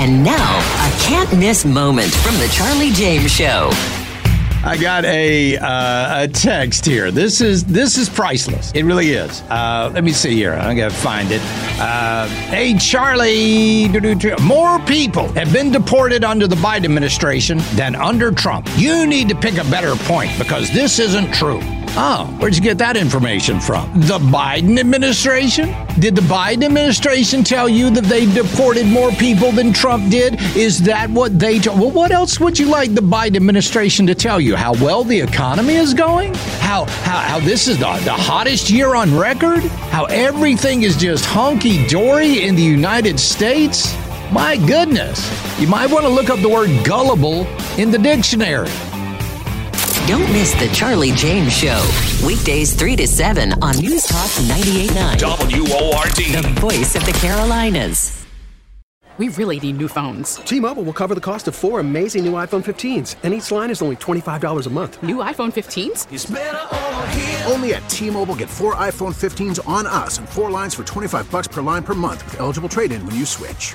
And now, a can't miss moment from the Charlie James Show. I got a uh, a text here. This is this is priceless. It really is. Uh, let me see here. I gotta find it. Uh, hey Charlie, more people have been deported under the Biden administration than under Trump. You need to pick a better point because this isn't true. Oh, where'd you get that information from? The Biden administration? Did the Biden administration tell you that they deported more people than Trump did? Is that what they told? Well, what else would you like the Biden administration to tell you? How well the economy is going? How how, how this is the, the hottest year on record? How everything is just hunky dory in the United States? My goodness. You might want to look up the word gullible in the dictionary. Don't miss the Charlie James Show. Weekdays 3 to 7 on News Talk 98.9. WORD. The voice of the Carolinas. We really need new phones. T-Mobile will cover the cost of four amazing new iPhone 15s, and each line is only $25 a month. New iPhone 15s? Only at T-Mobile get four iPhone 15s on us and four lines for 25 bucks per line per month with eligible trade-in when you switch.